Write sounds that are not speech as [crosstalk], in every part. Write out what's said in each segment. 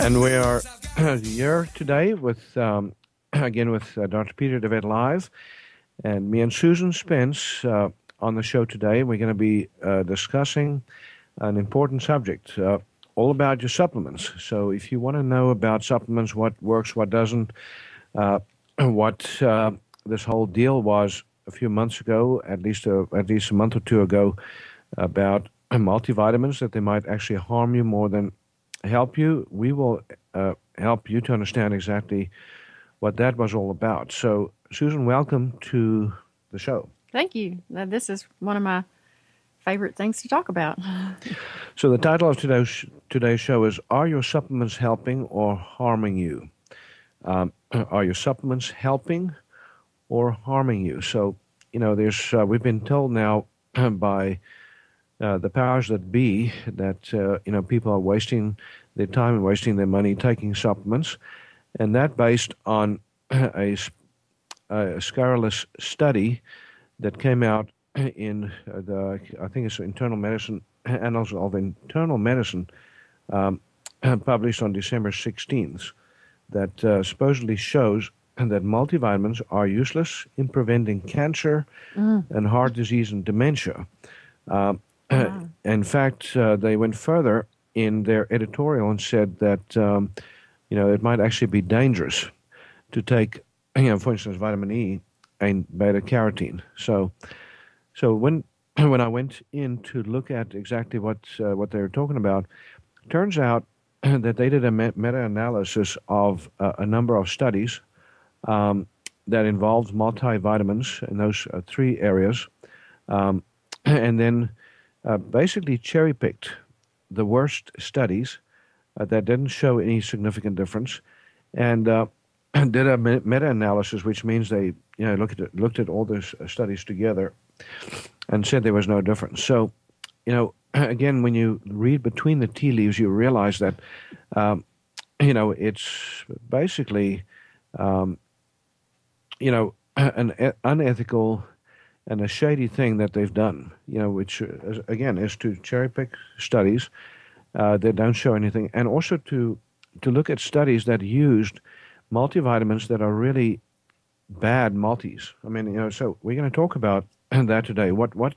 And we are [clears throat] here today with, um, [clears throat] again, with uh, Dr. Peter DeVette Live. And me and Susan Spence uh, on the show today. We're going to be uh, discussing an important subject. Uh, all about your supplements. So, if you want to know about supplements, what works, what doesn't, uh, [clears throat] what uh, this whole deal was a few months ago, at least a, at least a month or two ago, about multivitamins that they might actually harm you more than help you. We will uh, help you to understand exactly what that was all about. So, Susan, welcome to the show. Thank you. This is one of my favorite things to talk about. so, the title of today's, today's show is Are Your Supplements Helping or Harming You? Um, [clears throat] are your supplements helping or harming you? So, you know, there's uh, we've been told now [clears throat] by uh, the powers that be that uh, you know people are wasting their time and wasting their money taking supplements, and that based on [clears throat] a, a scurrilous study that came out [clears throat] in the I think it's Internal Medicine [clears throat] Annals of Internal Medicine, um, published on December 16th that uh, supposedly shows that multivitamins are useless in preventing cancer mm. and heart disease and dementia. Uh, wow. In fact, uh, they went further in their editorial and said that um, you know it might actually be dangerous to take, [clears throat] you know, for instance, vitamin E and beta carotene. So, so when [clears throat] when I went in to look at exactly what uh, what they were talking about, turns out [clears throat] that they did a meta-analysis of uh, a number of studies um, that involved multivitamins in those uh, three areas, um, and then uh, basically cherry-picked the worst studies uh, that didn't show any significant difference, and uh, [clears throat] did a meta-analysis, which means they you know looked at looked at all those uh, studies together, and said there was no difference. So, you know, [clears throat] again, when you read between the tea leaves, you realize that, um, you know, it's basically, um, you know, [clears throat] an unethical and a shady thing that they've done, you know, which, again, is to cherry pick studies uh, that don't show anything, and also to, to look at studies that used multivitamins that are really bad multis. I mean, you know, so we're going to talk about [clears throat] that today. What, what,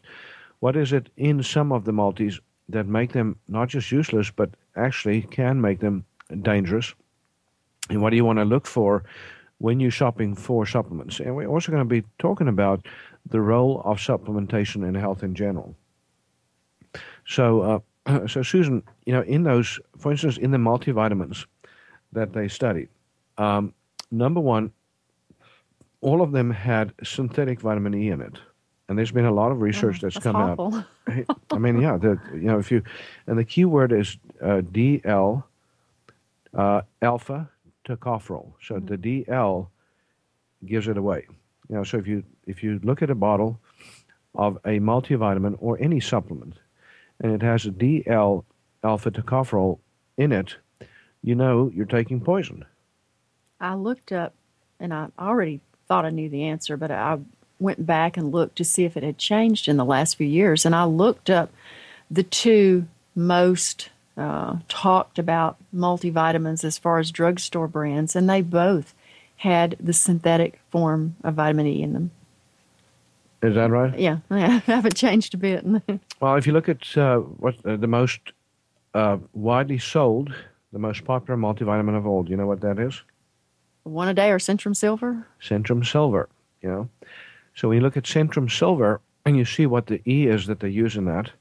what is it in some of the multis that make them not just useless, but actually can make them dangerous? And what do you want to look for when you're shopping for supplements? And we're also going to be talking about the role of supplementation in health in general. So, uh, [clears throat] so Susan, you know, in those, for instance, in the multivitamins that they studied, um, number one, all of them had synthetic vitamin E in it and there's been a lot of research oh, that's, that's come awful. out. I mean, yeah, the, you know, if you and the key word is uh, DL uh, alpha tocopherol. So mm-hmm. the DL gives it away. You know, so if you if you look at a bottle of a multivitamin or any supplement, and it has a DL alpha tocopherol in it, you know you're taking poison. I looked up, and I already thought I knew the answer, but I went back and looked to see if it had changed in the last few years, and I looked up the two most uh, talked about multivitamins as far as drugstore brands, and they both had the synthetic form of vitamin E in them. Is that right? Yeah, I [laughs] haven't changed a bit. [laughs] well, if you look at uh, what uh, the most uh, widely sold, the most popular multivitamin of all, do you know what that is? One a day or Centrum Silver? Centrum Silver, you know. So when you look at Centrum Silver and you see what the E is that they use in that,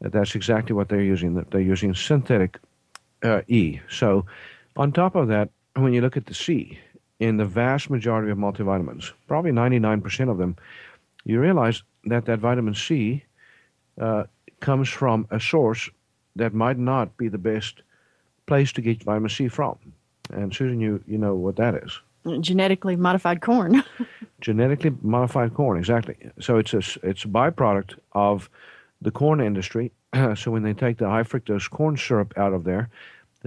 that's exactly what they're using. They're using synthetic uh, E. So on top of that, when you look at the C, in the vast majority of multivitamins, probably 99% of them, you realize that that vitamin C uh, comes from a source that might not be the best place to get vitamin C from. And Susan, you, you know what that is. Genetically modified corn. [laughs] Genetically modified corn, exactly. So it's a, it's a byproduct of the corn industry. [clears throat] so when they take the high fructose corn syrup out of there,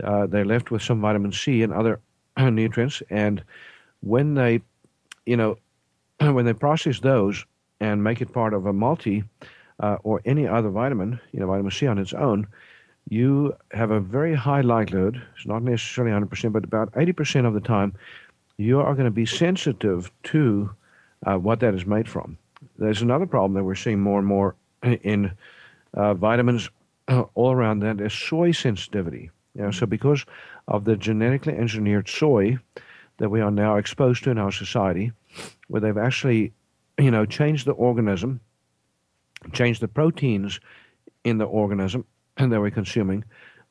uh, they're left with some vitamin C and other [clears throat] nutrients. And when they, you know, [clears throat] when they process those and make it part of a multi uh, or any other vitamin, you know, vitamin C on its own, you have a very high likelihood, it's not necessarily 100%, but about 80% of the time, you are going to be sensitive to uh, what that is made from. There's another problem that we're seeing more and more [clears throat] in uh, vitamins uh, all around that is soy sensitivity. You know, so because of the genetically engineered soy that we are now exposed to in our society, where they've actually, you know, change the organism, change the proteins in the organism and that we're consuming,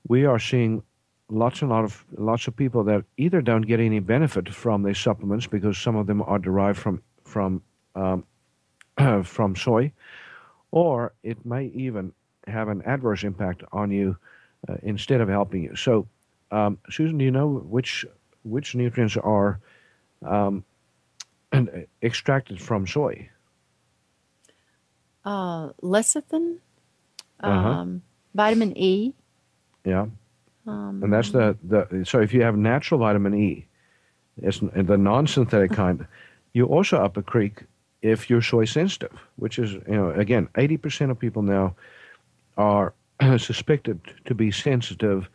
we are seeing lots and lot of lots of people that either don't get any benefit from these supplements because some of them are derived from from um, [clears throat] from soy, or it may even have an adverse impact on you uh, instead of helping you. So, um, Susan, do you know which which nutrients are um, extracted from soy? Uh, lecithin, uh-huh. um, vitamin E. Yeah. Um, and that's the, the so if you have natural vitamin E, it's the non-synthetic [laughs] kind, you also up a creek if you're soy sensitive, which is you know again 80% of people now are [clears throat] suspected to be sensitive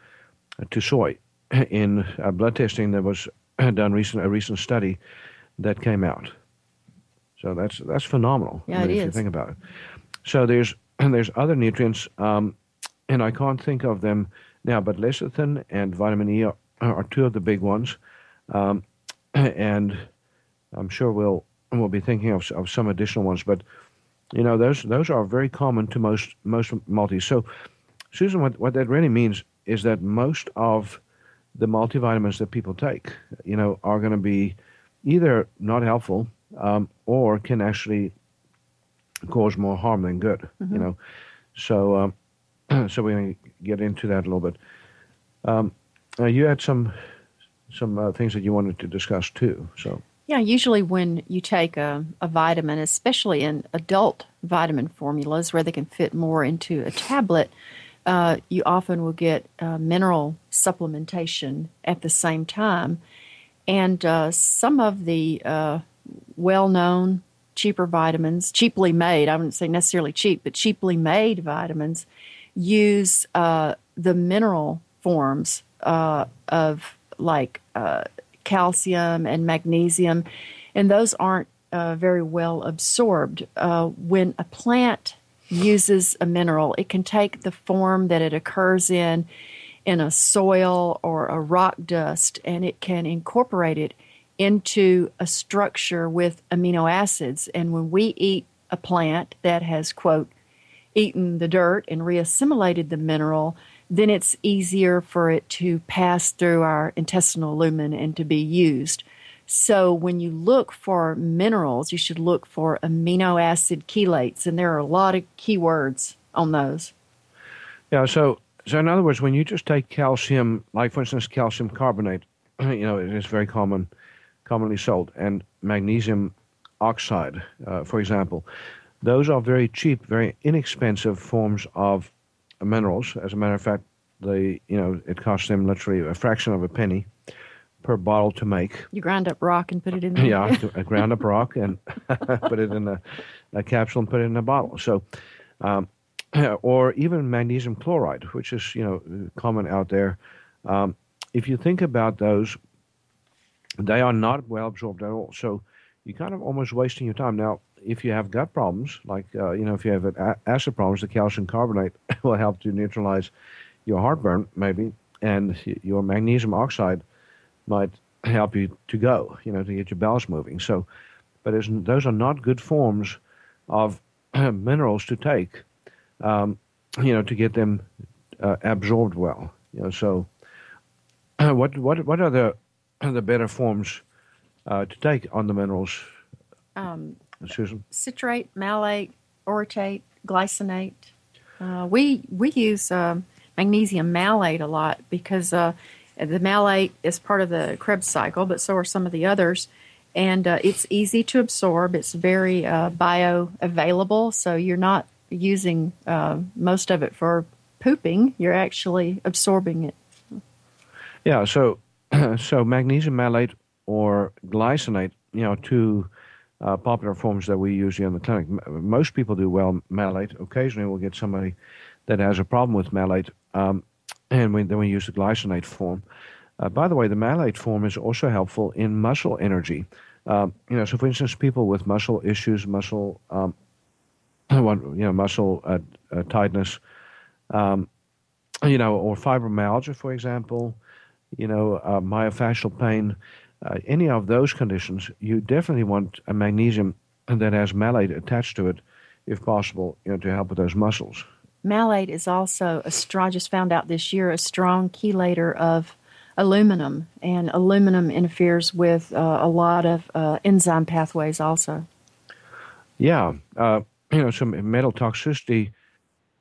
to soy. [clears throat] In blood testing, there was [clears throat] done recent a recent study that came out. So that's that's phenomenal. Yeah, I mean, if you think about it. So there's [clears throat] there's other nutrients, um, and I can't think of them now, but lecithin and vitamin E are, are two of the big ones, um, [clears throat] and I'm sure we'll we'll be thinking of, of some additional ones. But you know, those those are very common to most most multis. So, Susan, what what that really means is that most of the multivitamins that people take, you know, are going to be either not helpful um, or can actually cause more harm than good. Mm-hmm. You know, so um, [clears throat] so we're going to get into that a little bit. Um, uh, you had some some uh, things that you wanted to discuss too. So yeah, usually when you take a, a vitamin, especially in adult vitamin formulas where they can fit more into a tablet, uh, you often will get uh, mineral supplementation at the same time. And uh, some of the uh, well known cheaper vitamins, cheaply made, I wouldn't say necessarily cheap, but cheaply made vitamins, use uh, the mineral forms uh, of like calcium and magnesium, and those aren't uh, very well absorbed. Uh, when a plant uses a mineral, it can take the form that it occurs in in a soil or a rock dust, and it can incorporate it into a structure with amino acids. And when we eat a plant that has, quote, eaten the dirt and reassimilated the mineral, then it's easier for it to pass through our intestinal lumen and to be used. So when you look for minerals, you should look for amino acid chelates, and there are a lot of keywords on those. Yeah, so so in other words, when you just take calcium, like for instance calcium carbonate, [clears throat] you know it is very common, commonly sold, and magnesium oxide, uh, for example, those are very cheap, very inexpensive forms of minerals. As a matter of fact, they you know it costs them literally a fraction of a penny per bottle to make. You grind up rock and put it in [laughs] there. Yeah, to, ground up rock and [laughs] put it in a, a, capsule and put it in a bottle. So, um, [clears throat] or even magnesium chloride, which is you know common out there. Um, if you think about those, they are not well absorbed at all. So you're kind of almost wasting your time. Now, if you have gut problems, like uh, you know, if you have acid problems, the calcium carbonate [laughs] will help to neutralize your heartburn, maybe, and your magnesium oxide might help you to go, you know, to get your bowels moving. So, but those are not good forms of [clears throat] minerals to take, um, you know, to get them uh, absorbed well. You know, so [clears throat] what what what are the the better forms uh, to take on the minerals? Um, Susan, citrate, malate, orotate, glycinate. Uh, we we use um, magnesium malate a lot because uh, the malate is part of the Krebs cycle, but so are some of the others. And uh, it's easy to absorb. It's very uh, bioavailable, so you're not using uh, most of it for pooping. You're actually absorbing it. Yeah. So, [clears throat] so magnesium malate or glycinate, you know, two uh, popular forms that we use here in the clinic. Most people do well malate. Occasionally, we'll get somebody that has a problem with malate. Um, and we, then we use the glycinate form. Uh, by the way, the malate form is also helpful in muscle energy. Um, you know, so for instance, people with muscle issues, muscle, um, you know, muscle uh, uh, tightness, um, you know, or fibromyalgia, for example, you know, uh, myofascial pain, uh, any of those conditions, you definitely want a magnesium that has malate attached to it, if possible, you know, to help with those muscles. Malate is also, a strong, just found out this year, a strong chelator of aluminum, and aluminum interferes with uh, a lot of uh, enzyme pathways also. Yeah, uh, you know, some metal toxicity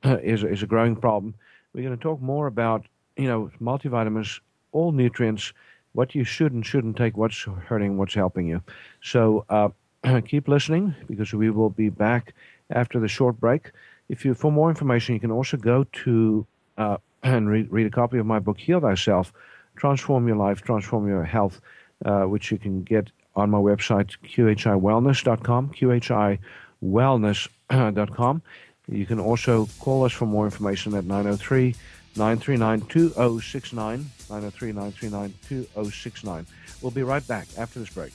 uh, is, is a growing problem. We're going to talk more about, you know, multivitamins, all nutrients, what you should and shouldn't take, what's hurting, what's helping you. So uh, [clears throat] keep listening because we will be back after the short break. If you for more information, you can also go to uh, [clears throat] and read, read, a copy of my book, Heal Thyself, Transform Your Life, Transform Your Health, uh, which you can get on my website, qhiwellness.com, qhiwellness.com. You can also call us for more information at 903 939 2069. 903 939 2069. We'll be right back after this break.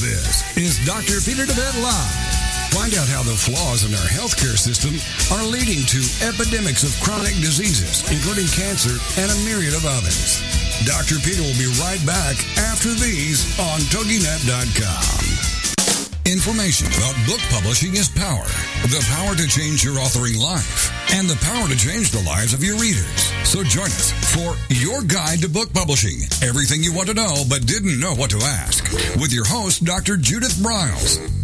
This is Dr. Peter DeVette Live. Find out how the flaws in our healthcare system are leading to epidemics of chronic diseases, including cancer and a myriad of others. Dr. Peter will be right back after these on TogiNet.com. Information about book publishing is power. The power to change your authoring life and the power to change the lives of your readers. So join us for Your Guide to Book Publishing. Everything you want to know but didn't know what to ask. With your host, Dr. Judith Briles.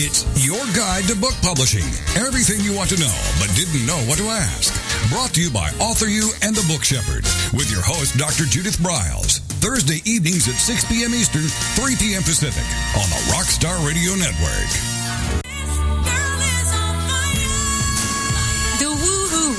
It's your guide to book publishing. Everything you want to know, but didn't know what to ask. Brought to you by AuthorU and the Book Shepherd, with your host, Dr. Judith Briles. Thursday evenings at 6 p.m. Eastern, 3 p.m. Pacific on the Rockstar Radio Network.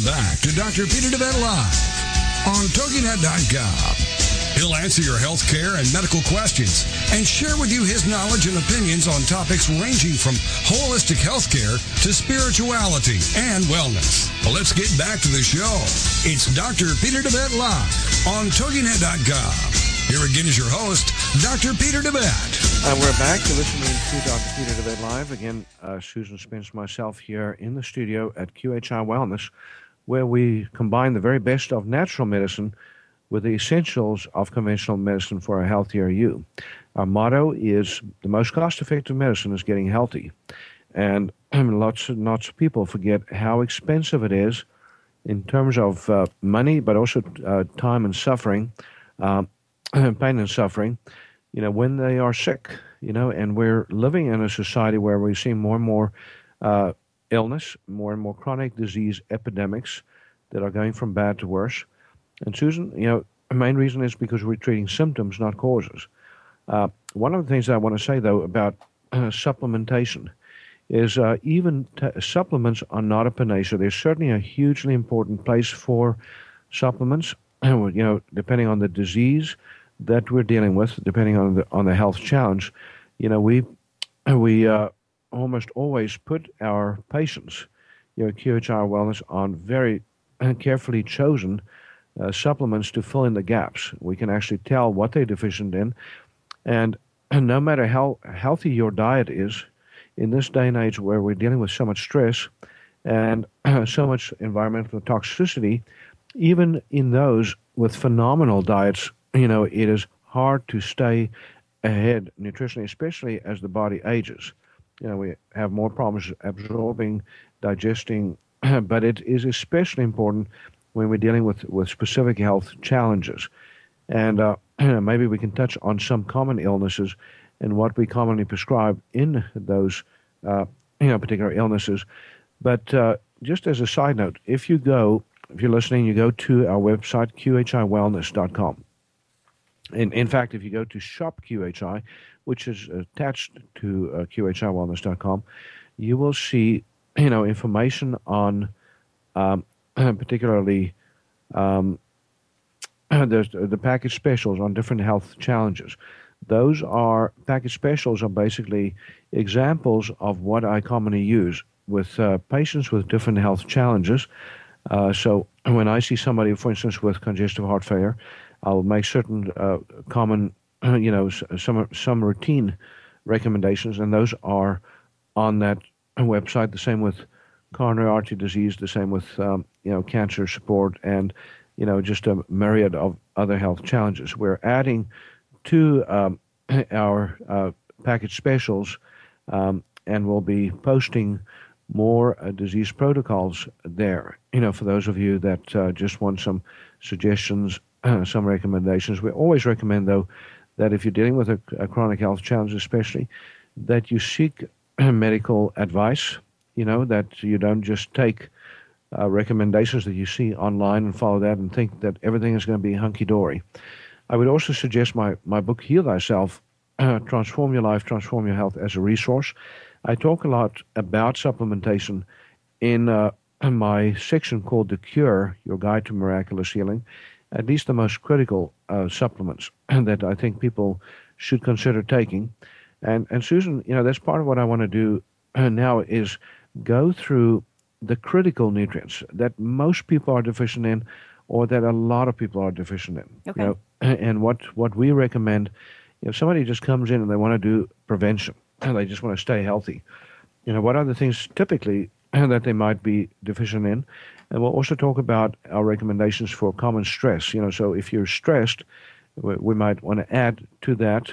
Welcome back to Dr. Peter DeVette Live on TogiNet.com. He'll answer your health care and medical questions and share with you his knowledge and opinions on topics ranging from holistic healthcare to spirituality and wellness. Well, let's get back to the show. It's Dr. Peter DeVette Live on TogiNet.com. Here again is your host, Dr. Peter DeVette. And we're back. You're listening to Dr. Peter DeVette Live. Again, uh, Susan Spence, myself here in the studio at QHI Wellness, where we combine the very best of natural medicine with the essentials of conventional medicine for a healthier you. Our motto is the most cost effective medicine is getting healthy. And [clears throat] lots and lots of people forget how expensive it is in terms of uh, money, but also uh, time and suffering. Um, [clears throat] pain and suffering, you know, when they are sick, you know, and we're living in a society where we see more and more uh, illness, more and more chronic disease epidemics that are going from bad to worse. And Susan, you know, the main reason is because we're treating symptoms, not causes. Uh, one of the things I want to say, though, about [clears throat] supplementation is uh, even t- supplements are not a panacea. There's certainly a hugely important place for supplements, [clears throat] you know, depending on the disease, that we're dealing with, depending on the on the health challenge, you know, we we uh, almost always put our patients, you know, QHI Wellness on very [clears throat] carefully chosen uh, supplements to fill in the gaps. We can actually tell what they're deficient in, and, and [clears throat] no matter how healthy your diet is, in this day and age where we're dealing with so much stress and [clears throat] so much environmental toxicity, even in those with phenomenal diets you know, it is hard to stay ahead nutritionally, especially as the body ages. You know, we have more problems absorbing, digesting, [clears throat] but it is especially important when we're dealing with, with specific health challenges. And uh, [clears throat] maybe we can touch on some common illnesses and what we commonly prescribe in those uh, [clears throat] you know particular illnesses. But uh, just as a side note, if you go, if you're listening, you go to our website qhiwellness.com. In, in fact, if you go to Shop QHI, which is attached to uh, QHIWellness.com, you will see you know information on um, [clears throat] particularly um, [clears throat] there's the package specials on different health challenges. Those are package specials are basically examples of what I commonly use with uh, patients with different health challenges. Uh, so when I see somebody, for instance, with congestive heart failure, I'll make certain uh, common, you know, some some routine recommendations, and those are on that website. The same with coronary artery disease. The same with um, you know cancer support, and you know just a myriad of other health challenges. We're adding to um, [clears throat] our uh, package specials, um, and we'll be posting more uh, disease protocols there. You know, for those of you that uh, just want some suggestions [clears throat] some recommendations. We always recommend, though, that if you're dealing with a, a chronic health challenge, especially, that you seek [clears throat] medical advice. You know that you don't just take uh, recommendations that you see online and follow that and think that everything is going to be hunky dory. I would also suggest my, my book, Heal Thyself [clears throat] Transform Your Life, Transform Your Health as a resource. I talk a lot about supplementation in uh, [clears throat] my section called The Cure Your Guide to Miraculous Healing at least the most critical uh, supplements [clears throat] that I think people should consider taking. And and Susan, you know, that's part of what I want to do uh, now is go through the critical nutrients that most people are deficient in, or that a lot of people are deficient in. Okay. You know, [clears throat] and what what we recommend, you know, somebody just comes in and they want to do prevention and [clears throat] they just want to stay healthy. You know, what are the things typically that they might be deficient in, and we'll also talk about our recommendations for common stress. You know, so if you're stressed, we, might want to add to that.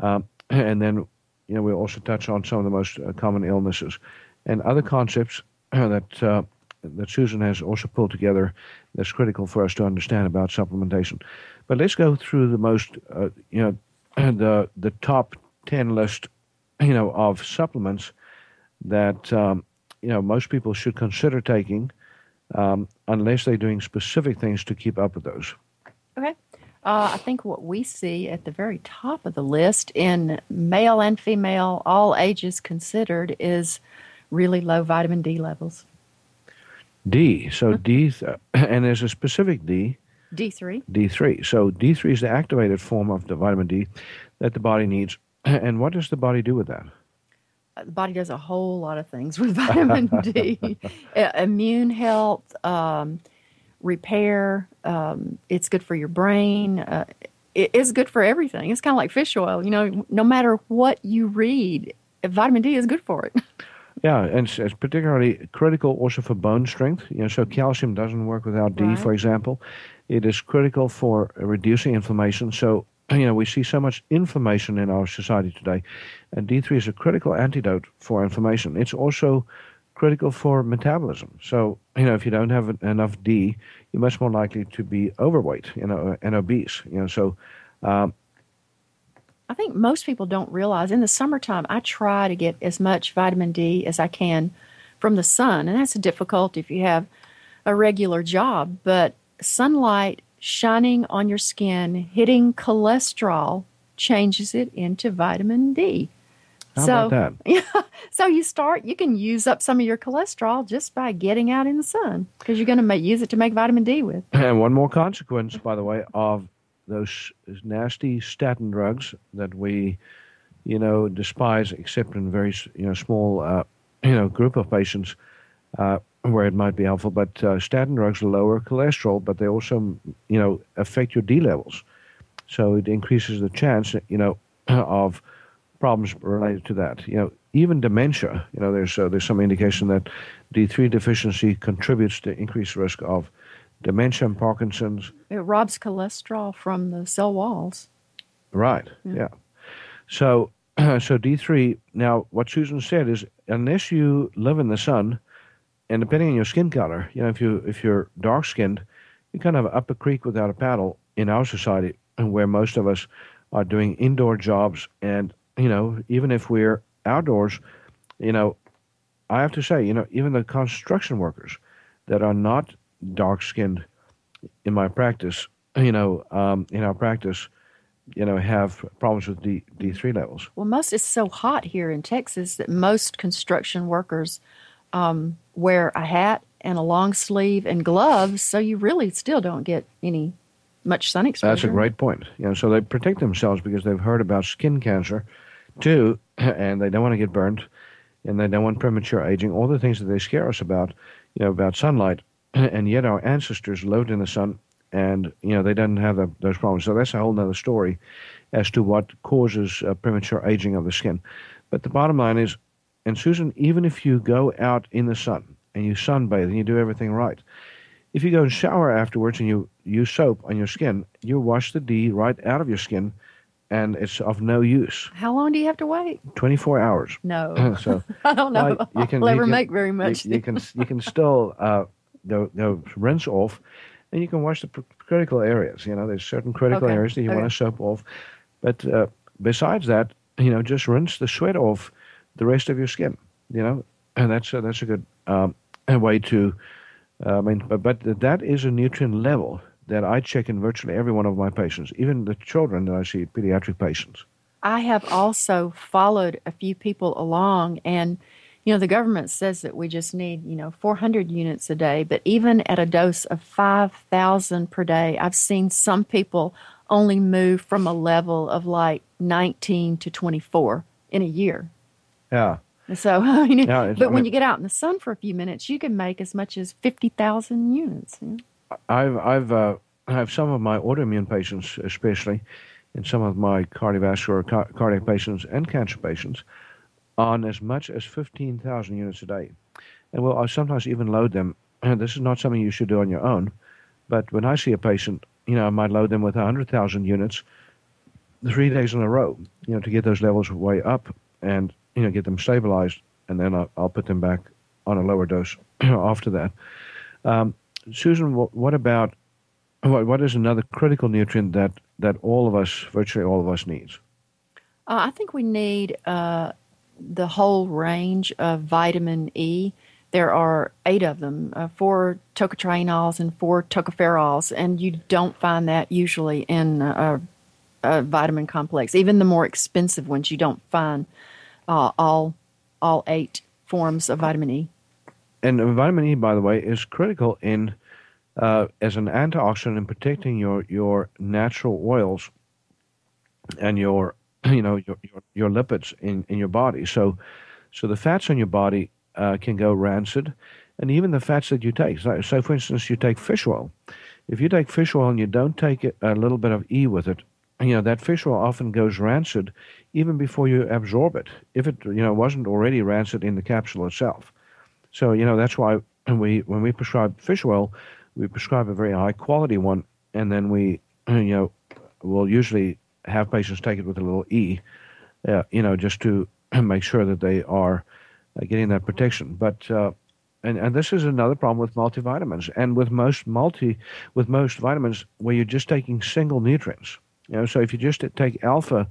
Um, [clears throat] and then, you know, we'll also touch on some of the most uh, common illnesses and other concepts [clears throat] that uh, that Susan has also pulled together that's critical for us to understand about supplementation. But let's go through the most, uh, you know, [clears throat] the the top ten list, you know, of supplements that um, you know most people should consider taking, um, unless they're doing specific things to keep up with those. Okay. Uh, I think what we see at the very top of the list in male and female, all ages considered, is really low vitamin D levels. D. So D, th- [clears throat] and there's a specific D. D3. D3. So D3 is the activated form of the vitamin D that the body needs. [clears throat] And what does the body do with that? The body does a whole lot of things [laughs] with vitamin D. [laughs] Immune health, um, repair. Um, it's good for your brain. Uh, it's good for everything. It's kind of like fish oil. You know, no matter what you read, vitamin D is good for it. [laughs] Yeah, and it's, it's, particularly critical also for bone strength. You know, so calcium doesn't work without D, right. for example. It is critical for reducing inflammation. So you know, we see so much inflammation in our society today, and D3 is a critical antidote for inflammation. It's also critical for metabolism. So, you know, if you don't have enough D, you're much more likely to be overweight, you know, and obese. You know, so. Um, I think most people don't realize in the summertime, I try to get as much vitamin D as I can from the sun, and that's difficult if you have a regular job. But sunlight shining on your skin, hitting cholesterol, changes it into vitamin D. How so, about that? [laughs] Yeah. So you start, you can use up some of your cholesterol just by getting out in the sun because you're going to use it to make vitamin D with. [clears throat] And one more consequence, by the way, of those nasty statin drugs that we, you know, despise, except in very, you know, small, uh, you know, group of patients uh, where it might be helpful. But uh, statin drugs lower cholesterol, but they also, you know, affect your D levels. So it increases the chance, you know, [clears throat] of problems related to that. You know, even dementia. You know, there's uh, there's some indication that D3 deficiency contributes to increased risk of dementia and Parkinson's. It robs cholesterol from the cell walls. Right. Yeah. yeah. So [clears throat] so D3. Now, what Susan said is, unless you live in the sun, and depending on your skin color, you know, if you if you're dark skinned, you kind of up a creek without a paddle in our society, where most of us are doing indoor jobs and you know, even if we're outdoors, you know, I have to say, you know, even the construction workers that are not dark skinned in my practice, you know, um, in our practice, you know, have problems with D D three levels. Well, most it's so hot here in Texas that most construction workers um, wear a hat and a long sleeve and gloves, so you really still don't get any much sun exposure. That's a great point. You know, so they protect themselves because they've heard about skin cancer too, [clears throat] and they don't want to get burned, and they don't want premature aging. All the things that they scare us about, you know, about sunlight, [clears throat] and yet our ancestors lived in the sun, and you know they didn't have the, those problems. So that's a whole other story as to what causes uh, premature aging of the skin. But the bottom line is, and Susan, even if you go out in the sun and you sunbathe and you do everything right, if you go and shower afterwards and you use soap on your skin, you wash the D right out of your skin and it's of no use. How long do you have to wait? 24 hours. No. [laughs] so [laughs] I don't know. Uh, you can, I'll ever can, make very much. You, you, can you can still uh, go, go rinse off, and you can wash the critical areas. You know, there's certain critical okay. areas that you okay. want to soap off, but uh, besides that, you know, just rinse the sweat off the rest of your skin. You know, and that's a, that's a good um, way to. Uh, I mean, but, but that is a nutrient level that I check in virtually every one of my patients, even the children that I see, pediatric patients. I have also followed a few people along, and you know, the government says that we just need, you know, 400 units a day, but even at a dose of 5,000 per day, I've seen some people only move from a level of like 19 to 24 in a year. Yeah. So, [laughs] I mean, yeah, but I when you get out in the sun for a few minutes, you can make as much as 50,000 units. You know? I've I've uh, I have some of my autoimmune patients, especially, and some of my cardiovascular ca- cardiac patients and cancer patients, on as much as fifteen thousand units a day, and well, I sometimes even load them. And this is not something you should do on your own, but when I see a patient, you know, I might load them with hundred thousand units, three days in a row, you know, to get those levels way up and you know get them stabilized, and then I'll, I'll put them back on a lower dose [clears throat] after that. Um, Susan, what about what, what is another critical nutrient that, that all of us, virtually all of us, needs? Uh, I think we need uh, the whole range of vitamin E. There are eight of them, uh, four tocotrienols and four tocopherols, and you don't find that usually in a, a vitamin complex. Even the more expensive ones, you don't find uh, all all eight forms of vitamin E. And vitamin E, by the way, is critical in uh, as an antioxidant in protecting your your natural oils and your [clears throat] you know your your, your lipids in, in your body. So so the fats in your body uh, can go rancid, and even the fats that you take. So, so, for instance, you take fish oil. If you take fish oil and you don't take a little bit of E with it, you know that fish oil often goes rancid even before you absorb it. If it you know wasn't already rancid in the capsule itself. So you know that's why we when we prescribe fish oil, we prescribe a very high quality one, and then we, [clears throat] you know, will usually have patients take it with a little E, uh, you know, just to [clears throat] make sure that they are uh, getting that protection. But uh, and and this is another problem with multivitamins and with most multi with most vitamins where you're just taking single nutrients. You know, so if you just take alpha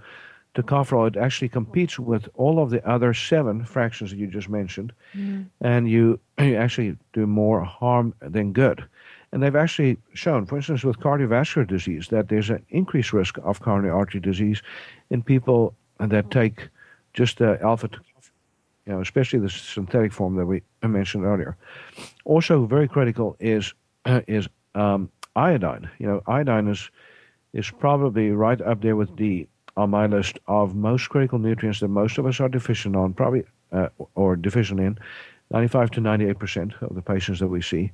tocopherol, it actually competes with all of the other seven fractions that you just mentioned, mm. and you, [clears throat] you actually do more harm than good. And they've actually shown, for instance, with cardiovascular disease, that there's an increased risk of coronary artery disease in people that take just the alpha you know, especially the synthetic form that we mentioned earlier. Also, very critical is uh, [clears throat] is um, iodine. You know, iodine is is probably right up there with D on my list of most critical nutrients that most of us are deficient on, probably uh, or deficient in. 95 to 98 percent of the patients that we see.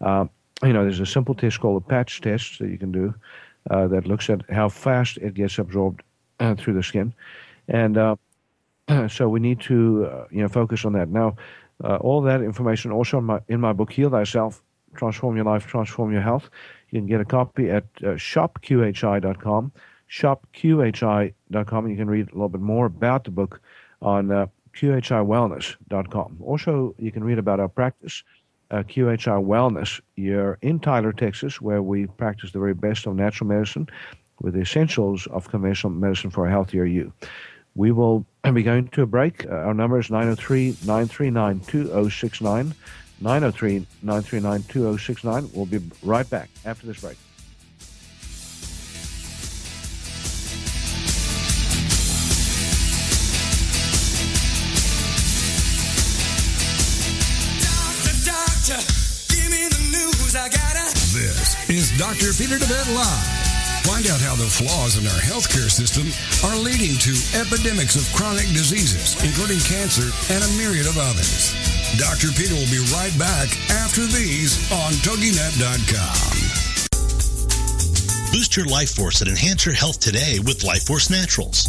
Uh, you know, there's a simple test called a patch test that you can do uh, that looks at how fast it gets absorbed uh, through the skin, and uh, [clears throat] so we need to uh, you know focus on that. Now, uh, all that information also in my in my book Heal Thyself, Transform Your Life, Transform Your Health. You can get a copy at uh, shopqhi.com, shopqhi.com, you can read a little bit more about the book on qhiwellness.com. Also, you can read about our practice uh, QHI Wellness here in Tyler, Texas, where we practice the very best of natural medicine with the essentials of conventional medicine for a healthier you. We will [clears throat] be going to a break. Uh, our number is 903 939 2069. 903 939 2069. We'll be right back after this break. Doctor, doctor, gimme the news I gotta. this is Dr. Peter DeVette Live. Find out how the flaws in our healthcare system are leading to epidemics of chronic diseases, including cancer and a myriad of others. Dr. Peter will be right back after these on TogiNet.com. Boost your life force and enhance your health today with Life Force Naturals.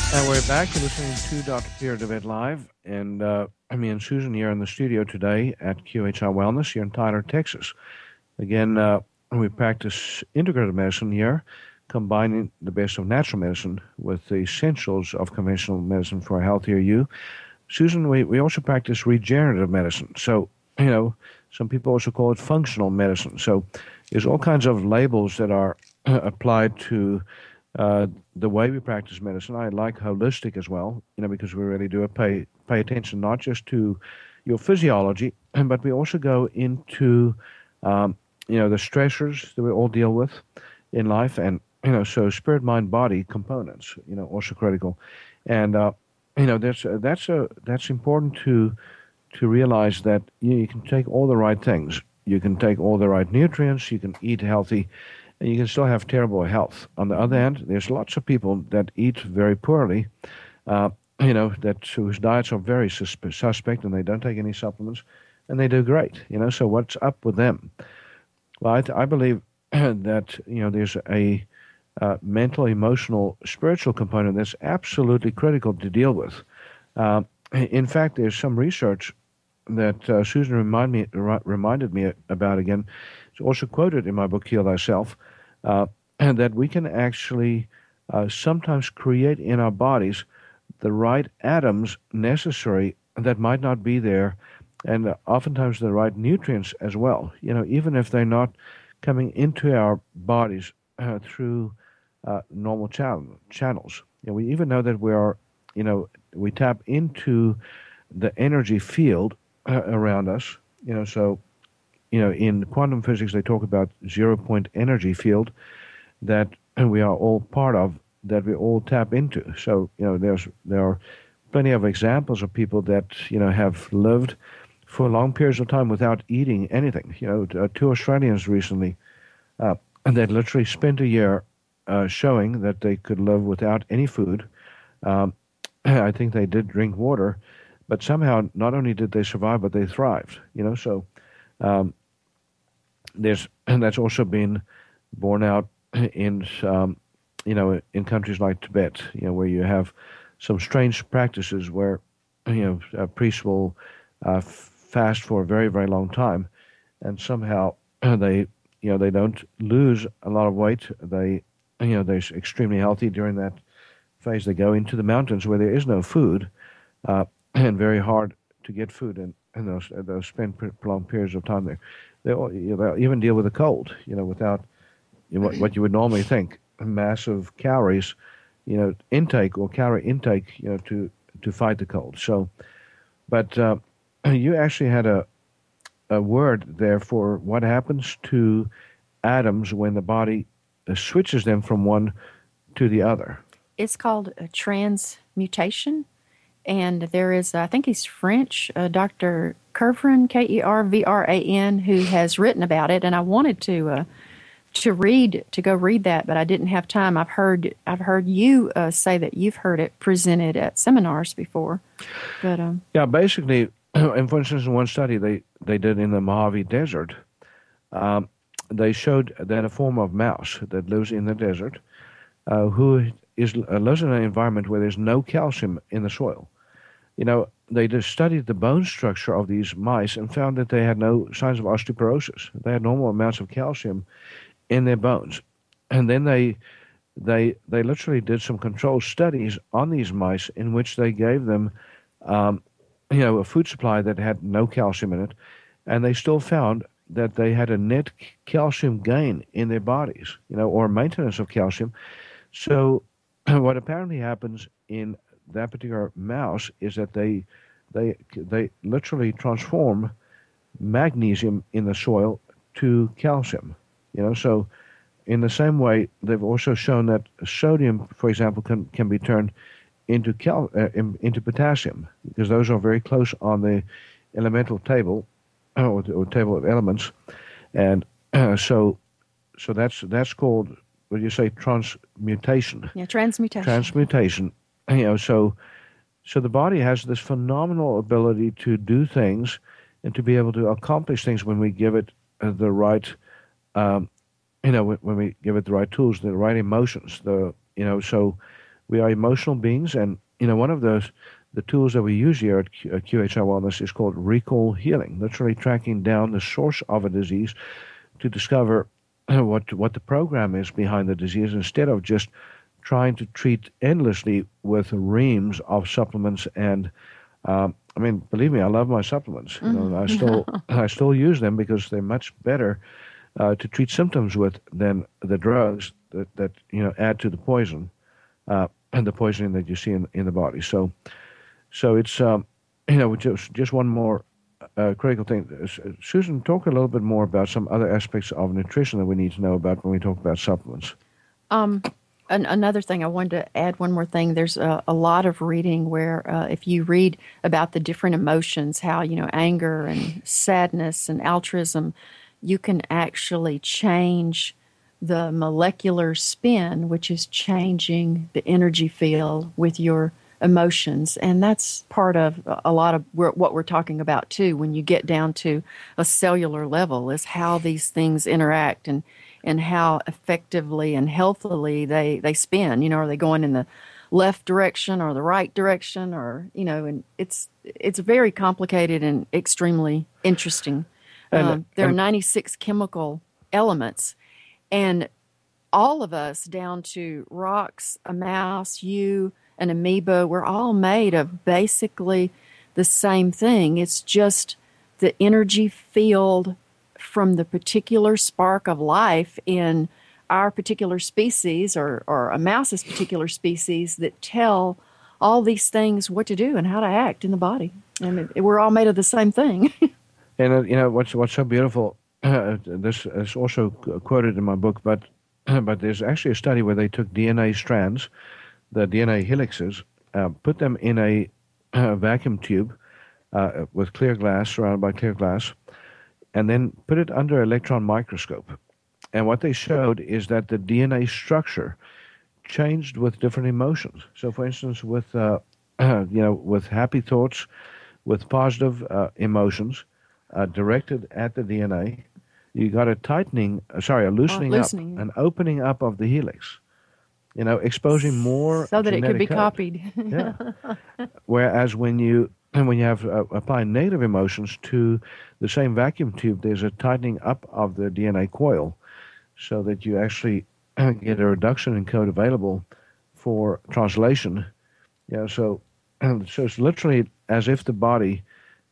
And we're back. You're listening to Dr. Peter DeVette Live. And uh, me and Susan here in the studio today at QHI Wellness here in Tyler, Texas. Again, uh, we practice integrative medicine here, combining the best of natural medicine with the essentials of conventional medicine for a healthier you. Susan, we, we also practice regenerative medicine. So, you know, some people also call it functional medicine. So, there's all kinds of labels that are applied to uh, the way we practice medicine. I like holistic as well, you know, because we really do pay pay attention not just to your physiology, [clears throat] but we also go into um, you know the stressors that we all deal with in life, and you know so spirit, mind, body components, you know, also critical, and uh, you know that's uh, that's a that's important to to realize that you, know, you can take all the right things, you can take all the right nutrients, you can eat healthy you can still have terrible health. On the other hand, there's lots of people that eat very poorly, uh, [clears throat] you know, that whose diets are very suspe- suspect and they don't take any supplements, and they do great. You know, so what's up with them? Well, I, th- I believe [clears throat] that you know there's a uh, mental, emotional, spiritual component that's absolutely critical to deal with. Uh, [clears throat] in fact, there's some research that uh, Susan remind me, reminded me about again. It's also quoted in my book, Heal Thyself, uh, and that we can actually uh, sometimes create in our bodies the right atoms necessary that might not be there, and oftentimes the right nutrients as well. You know, even if they're not coming into our bodies uh, through uh, normal channel, channels. You know, we even know that we are, you know, we tap into the energy field uh, around us. You know, so you know, in quantum physics, they talk about zero point energy field that we are all part of, that we all tap into. So, you know, there's there are plenty of examples of people that you know have lived for long periods of time without eating anything. You know, uh, two Australians recently, uh, that literally spent a year uh, showing that they could live without any food. Um, [clears throat] I think they did drink water, but somehow not only did they survive, but they thrived. You know, so um, there's [clears throat] that's also been borne out in um, you know in countries like Tibet, you know, where you have some strange practices where you know priests will uh, fast for a very very long time, and somehow [clears throat] they you know they don't lose a lot of weight. They you know they're extremely healthy during that phase. They go into the mountains where there is no food, uh, [clears throat] and very hard to get food, and and those those spend prolonged periods of time there they'll, you know, even deal with a cold, you know, without you know, what, what you would normally think massive calories, you know, intake or calorie intake, you know, to to fight the cold. So, but uh, [clears throat] you actually had a a word there for what happens to atoms when the body uh, switches them from one to the other. It's called transmutation and there is, I think he's French, uh, Dr. Kervran, K E R V R A N, who has written about it. And I wanted to uh, to read to go read that, but I didn't have time. I've heard I've heard you uh, say that you've heard it presented at seminars before. But um, yeah, basically, [clears throat] and for instance, in one study they they did in the Mojave Desert, um, they showed that a form of mouse that lives in the desert, uh, who is uh, lives in an environment where there's no calcium in the soil. You know, they just studied the bone structure of these mice and found that they had no signs of osteoporosis. They had normal amounts of calcium in their bones, and then they they they literally did some controlled studies on these mice in which they gave them, um, you know, a food supply that had no calcium in it, and they still found that they had a net calcium gain in their bodies, you know, or maintenance of calcium. So, [clears throat] what apparently happens in that particular mouse is that they they they literally transform magnesium in the soil to calcium. You know, so in the same way, they've also shown that sodium, for example, can can be turned into cal uh, into potassium because those are very close on the elemental table [clears throat] or, or table of elements, and uh, [clears throat] so so that's that's called what do you say transmutation? Yeah, transmutation. Transmutation. You know, so so the body has this phenomenal ability to do things and to be able to accomplish things when we give it uh, the right, um, you know, when, we give it the right tools, the right emotions. The you know, so we are emotional beings, and you know, one of those the tools that we use here at, QHI Wellness is called recall healing, literally tracking down the source of a disease to discover what what the program is behind the disease instead of just trying to treat endlessly with reams of supplements and um, I mean, believe me, I love my supplements. You know, I [laughs] still I still use them because they're much better uh, to treat symptoms with than the drugs that, that you know add to the poison uh, and [clears throat] the poisoning that you see in in the body. So, so it's um, [clears throat] you know just just one more uh, critical thing. Susan, talk a little bit more about some other aspects of nutrition that we need to know about when we talk about supplements. Um, an, another thing I wanted to add one more thing. There's a, a lot of reading where uh, if you read about the different emotions, how you know anger and sadness and altruism, you can actually change the molecular spin, which is changing the energy field with your emotions. And that's part of a lot of what we're talking about too. When you get down to a cellular level, is how these things interact and and how effectively and healthily they they spin. You know, are they going in the left direction or the right direction, or you know, and it's it's very complicated and extremely interesting. And, um, there and, are 96 chemical elements, and all of us, down to rocks, a mouse, you, an amoeba, we're all made of basically the same thing. It's just the energy field from the particular spark of life in our particular species or, or a mouse's particular species that tell all these things what to do and how to act in the body. I mean, we're all made of the same thing. [laughs] and uh, you know what's what's so beautiful. Uh, [clears throat] this is also quoted in my book, but [clears throat] but there's actually a study where they took DNA strands, the DNA helixes, uh, put them in a, [clears throat] vacuum tube uh, with clear glass, surrounded by clear glass, and then put it under electron microscope. And what they showed is that the DNA structure changed with different emotions. So, for instance, with uh, [clears throat] you know, with happy thoughts, with positive uh, emotions uh, directed at the DNA, you got a tightening, uh, sorry, a loosening, oh, loosening, up, an opening up of the helix. You know, exposing more so that it could be code. copied. yeah. [laughs] Whereas when you and when you have uh, apply negative emotions to the same vacuum tube, there's a tightening up of the DNA coil so that you actually [clears throat] get a reduction in code available for translation. Yeah, so [clears throat] so it's literally as if the body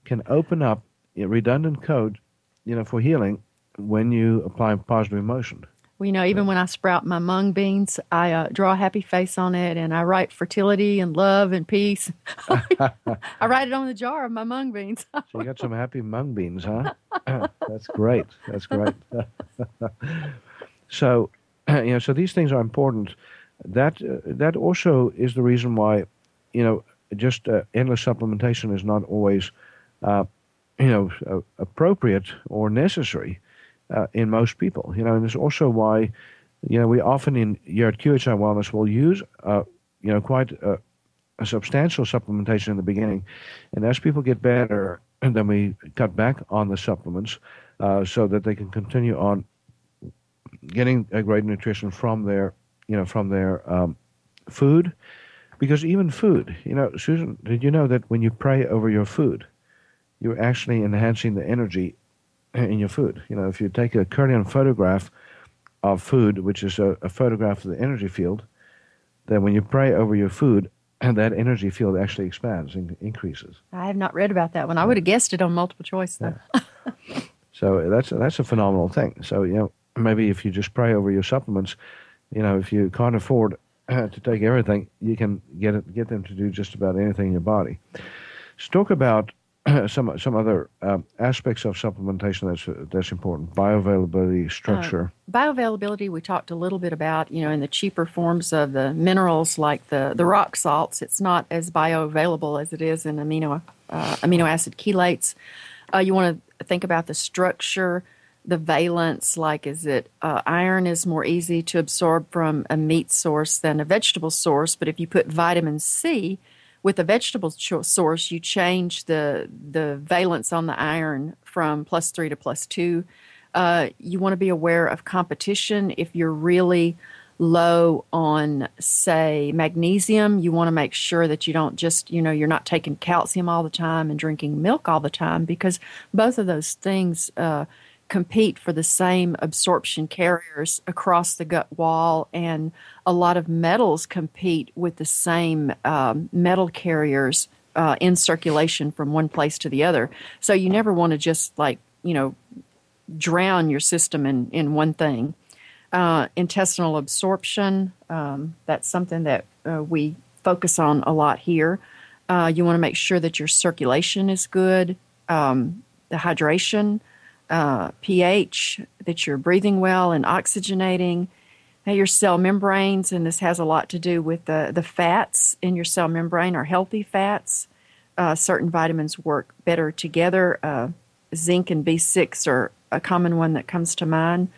can open up redundant code, you know, for healing when you apply positive emotion. Well, you know, even when I sprout my mung beans, I uh, draw a happy face on it and I write fertility and love and peace. [laughs] I write it on the jar of my mung beans. [laughs] so you got some happy mung beans, huh? [clears throat] That's great. That's great. [laughs] so, [clears throat] you know, so these things are important. That uh, that also is the reason why, you know, just uh, endless supplementation is not always, uh, you know, appropriate or necessary uh, in most people. You know, and it's also why, you know, we often in here at QHI Wellness will use, uh, you know, quite a, a, substantial supplementation in the beginning, and as people get better, [clears throat] then we cut back on the supplements uh, so that they can continue on getting a great nutrition from their, you know, from their um, food. Because even food, you know, Susan, did you know that when you pray over your food, you're actually enhancing the energy in your food. You know, if you take a Kirlian photograph of food, which is a, a, photograph of the energy field, then when you pray over your food, and [clears throat] that energy field actually expands and increases. I have not read about that one. I would have guessed it on multiple choice, though. Yeah. So that's that's a phenomenal thing. So you know maybe if you just pray over your supplements, you know if you can't afford [clears throat] to take everything, you can get it, get them to do just about anything in your body. Let's talk about [clears throat] some some other um, aspects of supplementation that's that's important. Bioavailability, structure. Uh, bioavailability. We talked a little bit about. You know, in the cheaper forms of the minerals like the the rock salts, it's not as bioavailable as it is in amino uh, amino acid chelates. Uh, you want to think about the structure the valence like is it uh, iron is more easy to absorb from a meat source than a vegetable source but if you put vitamin c with a vegetable source you change the the valence on the iron from plus three to plus two. Uh, you want to be aware of competition. If you're really low on say magnesium you want to make sure that you don't just you know you're not taking calcium all the time and drinking milk all the time because both of those things uh, compete for the same absorption carriers across the gut wall, and a lot of metals compete with the same um, metal carriers uh, in circulation from one place to the other. So you never want to just like, you know, drown your system in, in one thing. Uh, intestinal absorption, um, that's something that uh, we focus on a lot here. Uh, you want to make sure that your circulation is good, um, the hydration, uh, pH, that you're breathing well and oxygenating. Your cell membranes, and this has a lot to do with the, the fats in your cell membrane, are healthy fats. Uh, certain vitamins work better together. Uh, zinc and B6 are a common one that comes to mind.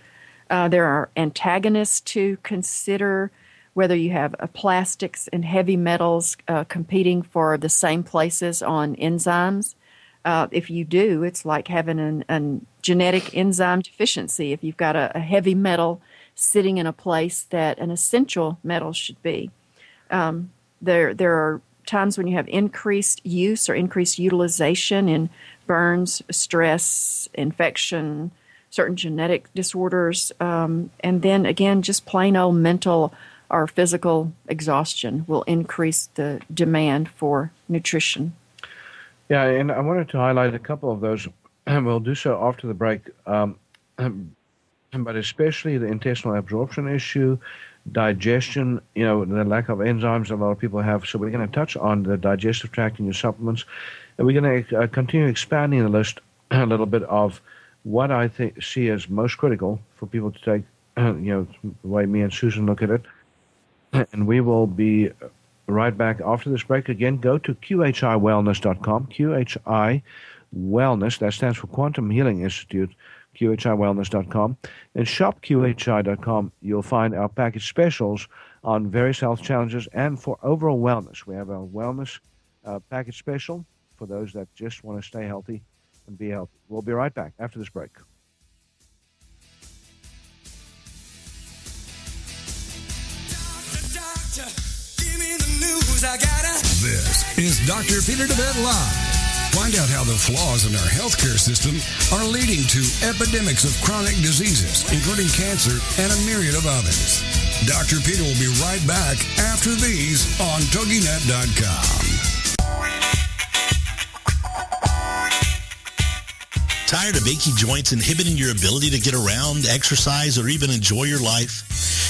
Uh, there are antagonists to consider, whether you have plastics and heavy metals uh, competing for the same places on enzymes. Uh, if you do, it's like having an, an, genetic enzyme deficiency. If you've got a, a, heavy metal sitting in a place that an essential metal should be, um, there there are times when you have increased use or increased utilization in burns, stress, infection, certain genetic disorders, um, and then again, just plain old mental or physical exhaustion will increase the demand for nutrition. Yeah, and I wanted to highlight a couple of those, and [clears throat] we'll do so after the break. Um, [clears throat] but especially the intestinal absorption issue, digestion, you know, the lack of enzymes a lot of people have. So we're going to touch on the digestive tract in your supplements. And we're going to uh, continue expanding the list [clears throat] a little bit of what I think see as most critical for people to take, you know, the way me and Susan look at it. And we will be right back after this break. Again, go to qhiwellness.com, QHI Wellness, that stands for Quantum Healing Institute, qhiwellness.com, and shop qhi.com. You'll find our package specials on various health challenges and for overall wellness. We have a wellness uh, package special for those that just want to stay healthy and be healthy. We'll be right back after this break. This is Dr. Peter DeVette Live. Find out how the flaws in our healthcare system are leading to epidemics of chronic diseases, including cancer and a myriad of others. Dr. Peter will be right back after these on TogiNet.com. Tired of achy joints inhibiting your ability to get around, exercise, or even enjoy your life?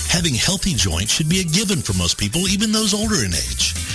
Having healthy joints should be a given for most people, even those older in age.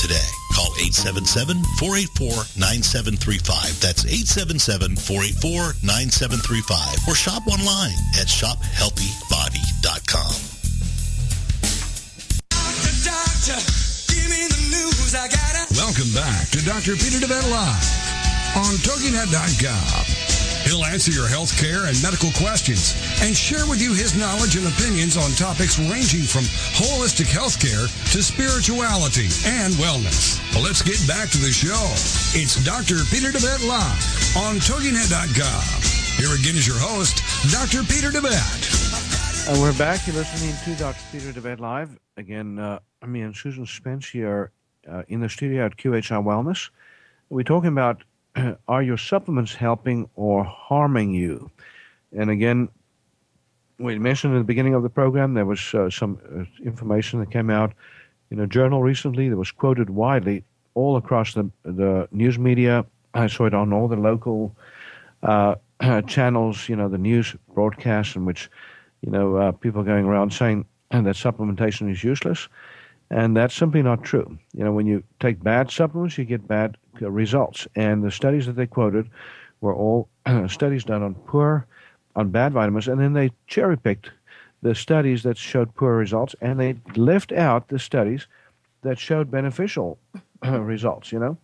today. Call 877-484-9735. That's 877-484-9735. Or shop online at shophealthybody.com. Welcome back to Dr. Peter DeVette Live on TogiNet.com. He'll answer your health care and medical questions and share with you his knowledge and opinions on topics ranging from holistic health care to spirituality and wellness. Well, let's get back to the show. It's Dr. Peter DeVette Live on TogiNet.com. Here again is your host, Dr. Peter DeVette. And we're back. You're listening to Dr. Peter DeVette Live. Again, uh, me and Susan Spence here uh, in the studio at QHI Wellness. We're talking about [clears throat] are your supplements helping or harming you? And again, we mentioned at the beginning of the program there was uh, some uh, information that came out in a journal recently that was quoted widely all across the the news media. I saw it on all the local uh, [clears throat] channels, you know, the news broadcasts in which, you know, uh, people going around saying [clears throat] that supplementation is useless. And that's simply not true. You know, when you take bad supplements, you get bad uh, results. And the studies that they quoted were all [clears throat] studies done on poor, on bad vitamins, and then they cherry picked the studies that showed poor results, and they left out the studies that showed beneficial [clears throat] results. You know,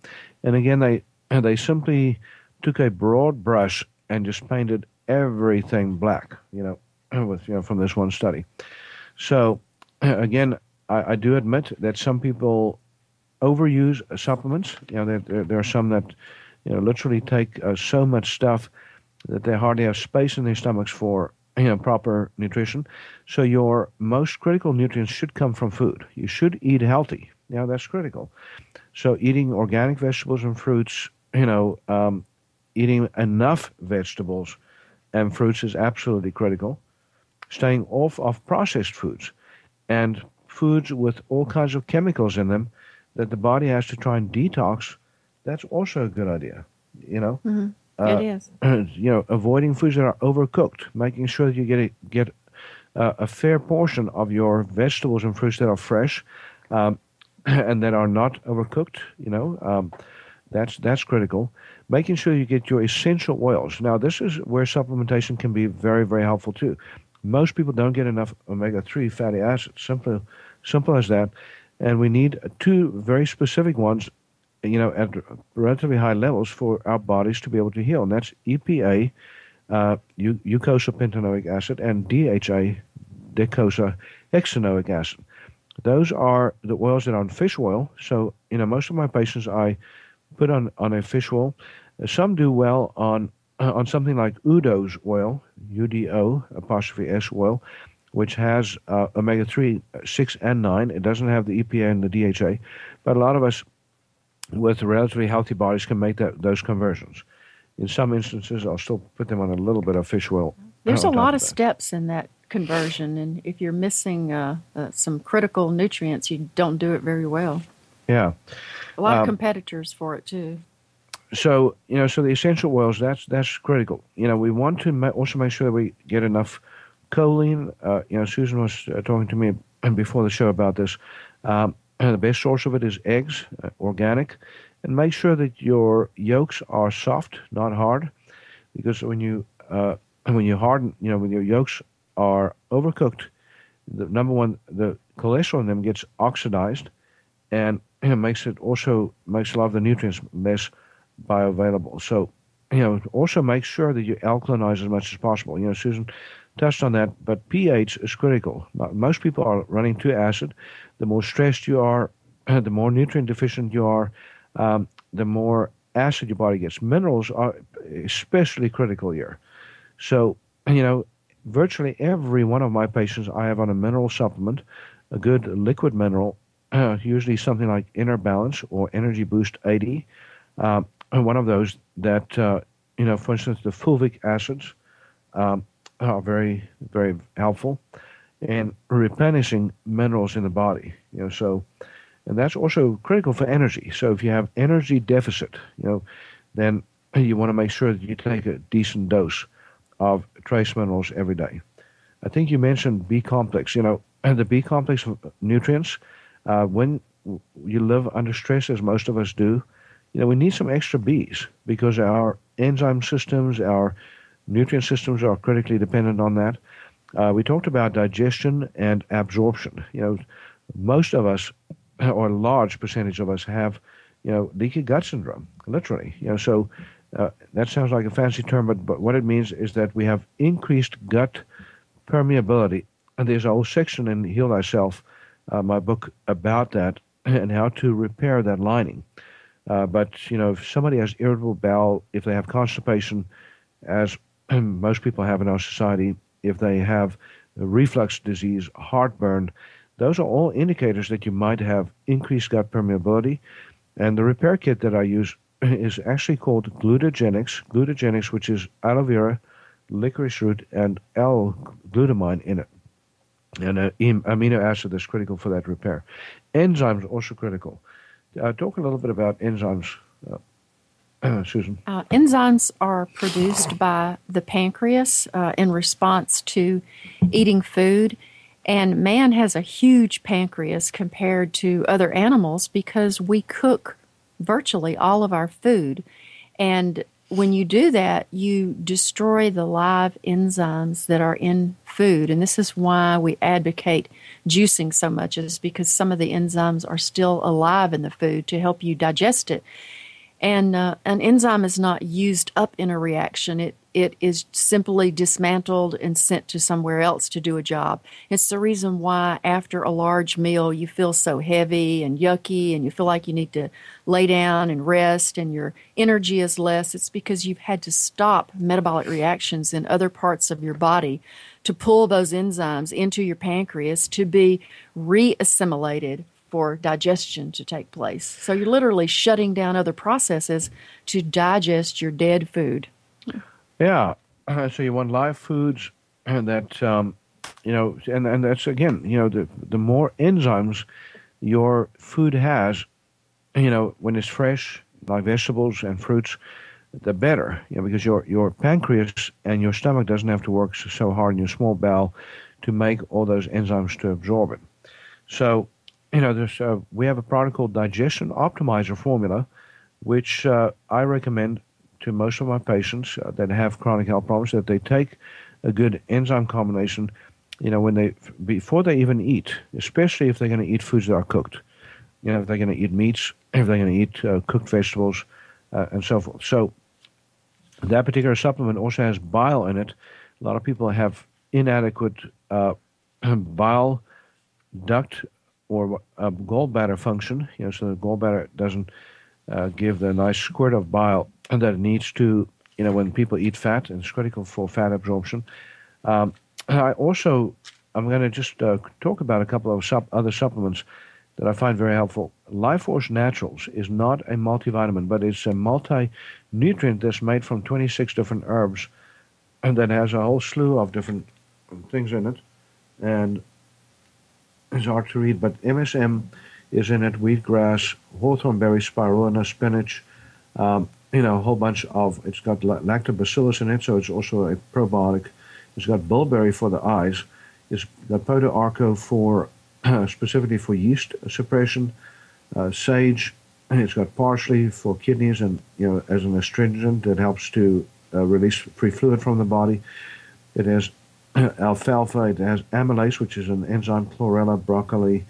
and again, they [clears throat] they simply took a broad brush and just painted everything black. You know, with you know from this one study. So again, I, I, do admit that some people overuse supplements. You know, there, there, are some that you know literally take uh, so much stuff that they hardly have space in their stomachs for you know proper nutrition. So your most critical nutrients should come from food. You should eat healthy. You know, that's critical. So eating organic vegetables and fruits. You know, um, eating enough vegetables and fruits is absolutely critical. Staying off of processed foods and foods with all kinds of chemicals in them that the body has to try and detox, that's also a good idea. You know, mm-hmm. uh, it is. [clears throat] You know, avoiding foods that are overcooked, making sure that you get a, get uh, a fair portion of your vegetables and fruits that are fresh, um, [clears throat] and that are not overcooked. You know, um, that's that's critical. Making sure you get your essential oils. Now, this is where supplementation can be very very helpful too. Most people don't get enough omega three fatty acids. Simple Simple as that. And we need two very specific ones, you know, at relatively high levels for our bodies to be able to heal. And that's EPA, uh, eicosapentaenoic acid, and DHA, docosahexaenoic acid. Those are the oils that are on fish oil. So, you know, most of my patients I put on, on a fish oil. Some do well on [clears throat] on something like Udo's oil, UDO apostrophe S oil, which has uh, omega 3, 6, and 9. It doesn't have the EPA and the DHA, but a lot of us with relatively healthy bodies can make that, those conversions. In some instances, I'll still put them on a little bit of fish oil. There's a lot of, steps in that conversion, and if you're missing uh, uh, some critical nutrients, you don't do it very well. Yeah, a lot um, of competitors for it too. So you know, so the essential oils that's that's critical. You know, we want to ma- also make sure that we get enough choline, uh, you know, Susan was uh, talking to me before the show about this. Um, [clears throat] the best source of it is eggs, uh, organic, and make sure that your yolks are soft, not hard, because when you uh, when you harden, you know, when your yolks are overcooked, the number one, the cholesterol in them gets oxidized, and [clears throat] it makes it also makes a lot of the nutrients less bioavailable. So, you know, also make sure that you alkalinize as much as possible. You know, Susan touched on that, but pH is critical. Most people are running too acid. The more stressed you are, [clears throat] the more nutrient deficient you are, um, the more acid your body gets. Minerals are especially critical here. So, you know, virtually every one of my patients I have on a mineral supplement, a good liquid mineral [clears throat] usually something like Inner Balance or Energy Boost 80. Um, one of those that, uh, you know, for instance, the fulvic acids um, are very, very helpful in replenishing minerals in the body. You know, so, and that's also critical for energy. So if you have energy deficit, you know, then you want to make sure that you take a decent dose of trace minerals every day. I think you mentioned B complex. You know, and the B complex of nutrients, uh, when you live under stress, as most of us do, you know, we need some extra Bs because our enzyme systems, our nutrient systems are critically dependent on that. Uh, we talked about digestion and absorption. You know, most of us, or a large percentage of us, have, you know, leaky gut syndrome, literally. You know, so uh, that sounds like a fancy term, but, but what it means is that we have increased gut permeability. And there's a whole section in Heal Thyself, uh, my book, about that and how to repair that lining. Uh, but, you know, if somebody has irritable bowel, if they have constipation, as most people have in our society, if they have reflux disease, heartburn, those are all indicators that you might have increased gut permeability. And the repair kit that I use [clears throat] is actually called Glutathione, Glutathione, which is aloe vera, licorice root, and L-glutamine in it. And an amino acid that's critical for that repair. Enzymes also critical. Uh, talk a little bit about enzymes, uh, Susan. Uh, enzymes are produced by the pancreas uh, in response to eating food. And man has a huge pancreas compared to other animals because we cook virtually all of our food. And when you do that, you destroy the live enzymes that are in food. And this is why we advocate juicing so much, is because some of the enzymes are still alive in the food to help you digest it. And uh, an enzyme is not used up in a reaction. It it is simply dismantled and sent to somewhere else to do a job. It's the reason why after a large meal you feel so heavy and yucky and you feel like you need to lay down and rest and your energy is less. It's because you've had to stop metabolic reactions in other parts of your body to pull those enzymes into your pancreas to be reassimilated for digestion to take place. So you're literally shutting down other processes to digest your dead food. Yeah. Uh, so you want live foods and that, um, you know, and, and that's again, you know, the, the more enzymes your food has, you know, when it's fresh, like vegetables and fruits, the better, you know, because your, your pancreas and your stomach doesn't have to work so hard in your small bowel to make all those enzymes to absorb it. So, you know, there's, uh, we have a product called Digestion Optimizer Formula, which uh, I recommend to most of my patients uh, that have chronic health problems that they take a good enzyme combination, you know, when they before they even eat, especially if they're going to eat foods that are cooked. You know, if they're going to eat meats, if they're going to eat uh, cooked vegetables, uh, and so forth. So that particular supplement also has bile in it. A lot of people have inadequate uh, [clears throat] bile duct or a gallbladder function. You know, so the gallbladder doesn't uh, give the nice squirt of bile that it needs to, you know, when people eat fat, and it's critical for fat absorption. Um, I also, I'm going to just uh, talk about a couple of sup- other supplements that I find very helpful. Life Force Naturals is not a multivitamin, but it's a multi-nutrient that's made from 26 different herbs, and that has a whole slew of different things in it, and it's hard to read. But MSM is in it: wheatgrass, hawthorn berry, spirulina, spinach, um, you know, a whole bunch of, it's got lactobacillus in it, so it's also a probiotic. It's got bilberry for the eyes. It's got pau d'arco for, [clears throat] specifically for yeast suppression, uh, sage, it's got parsley for kidneys and, you know, as an astringent that helps to uh, release free fluid from the body. It has [clears throat] alfalfa, it has amylase, which is an enzyme, chlorella, broccoli,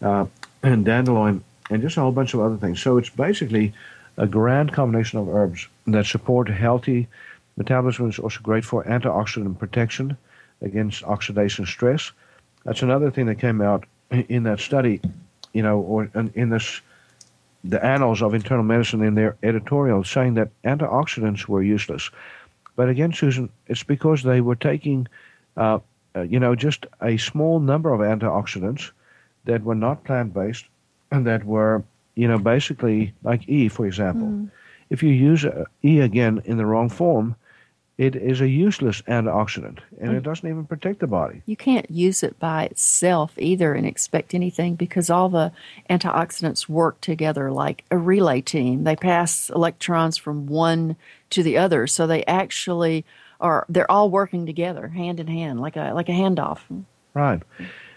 uh, and dandelion, and just a whole bunch of other things. So it's basically a grand combination of herbs that support healthy metabolism It's also great for antioxidant protection against oxidation stress. That's another thing that came out in that study, you know, or in this the annals of internal medicine in their editorial saying that antioxidants were useless. But again, Susan, it's because they were taking, uh, uh, you know, just a small number of antioxidants that were not plant based and that were, you know, basically like E, for example. Mm-hmm. If you use uh, E again in the wrong form, it is a useless antioxidant and it doesn't even protect the body. You can't use it by itself either and expect anything because all the antioxidants work together like a relay team. They pass electrons from one to the other, so they actually are they're all working together, hand in hand, like a like a handoff. Right.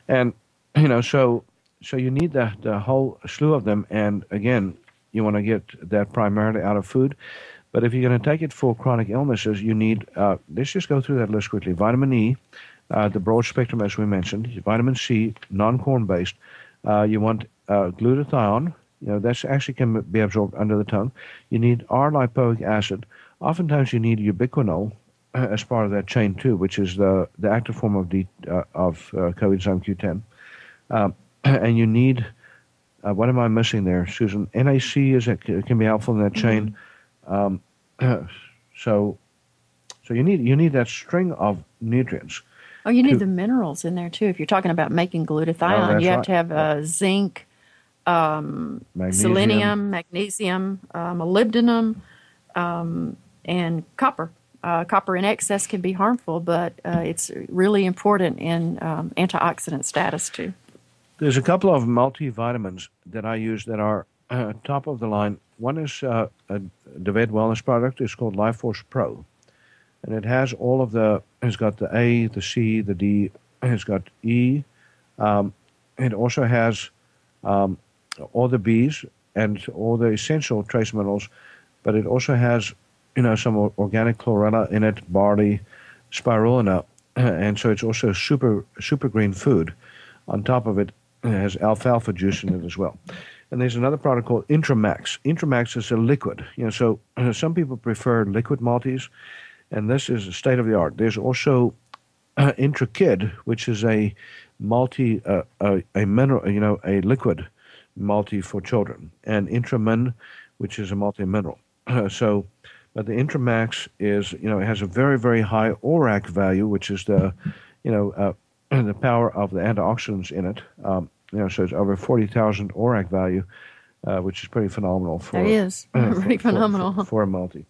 And you know, so so you need the the whole slew of them and again, you want to get that primarily out of food. But if you're going to take it for chronic illnesses, you need, uh, let's just go through that list quickly. Vitamin E, uh, the broad spectrum, as we mentioned, vitamin C, non corn based. Uh, you want uh, glutathione, you know, that's actually can be absorbed under the tongue. You need R lipoic acid. Oftentimes, you need ubiquinol as part of that chain too, which is the, the active form of, the, uh, of coenzyme Q10. Um, [clears throat] and you need, what am I missing there, Susan? NAC is it can be helpful in that chain. Mm-hmm. Um, [clears throat] so, so you need you need that string of nutrients. Oh, you need to, the minerals in there too. If you're talking about making glutathione, oh, you have right. to have uh, zinc, um, magnesium. selenium, magnesium, uh, molybdenum, um, and copper. Uh, copper in excess can be harmful, but uh, it's really important in um, antioxidant status too. There's a couple of multivitamins that I use that are uh, top of the line. One is uh, a DeVet Wellness product. It's called Life Force Pro, and it has all of the. It's got the A, the C, the D. It's got E. Um, it also has um, all the B's and all the essential trace minerals, but it also has, you know, some organic chlorella in it, barley, spirulina, [clears throat] and so it's also super super green food. On top of it, it has alfalfa juice in it as well. And there's another product called Intramax. Intramax is a liquid. You know, so [clears throat] some people prefer liquid multis, and this is state of the art. There's also [clears throat] IntraKid, which is a multi uh, a, a mineral, you know, a liquid multi for children, and Intramin, which is a multi mineral. So, but the Intramax is, you know, it has a very very high ORAC value, which is the, you know, uh, [clears throat] the power of the antioxidants in it. Um, you know, so it's over 40,000 ORAC value, uh, which is pretty phenomenal for. It is [clears throat] uh, pretty for, phenomenal for, for, a multi.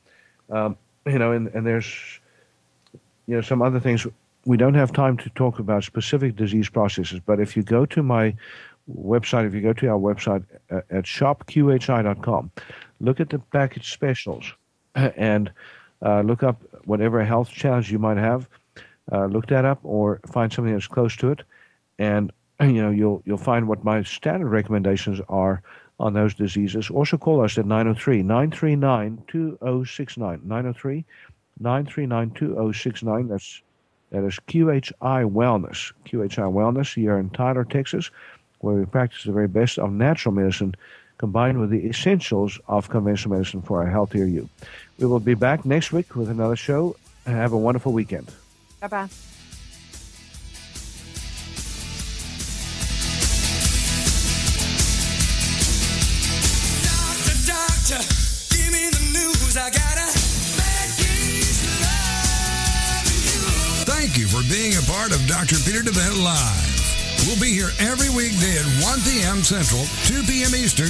Um, you know, and, and there's, you know, some other things. We don't have time to talk about specific disease processes, but if you go to my website, if you go to our website uh, at shopqhi.com, look at the package specials [coughs] and uh, look up whatever health challenge you might have. Uh, look that up or find something that's close to it and [coughs] you know, you'll you'll find what my standard recommendations are on those diseases. Also call us at 903-939-2069. 903-939-2069. That's that is QHI Wellness. QHI Wellness here in Tyler, Texas, where we practice the very best of natural medicine combined with the essentials of conventional medicine for a healthier you. We will be back next week with another show. Have a wonderful weekend. Bye bye. Thank you for being a part of Dr. Peter DeVette Live. We'll be here every weekday at 1 p.m. Central, 2 p.m. Eastern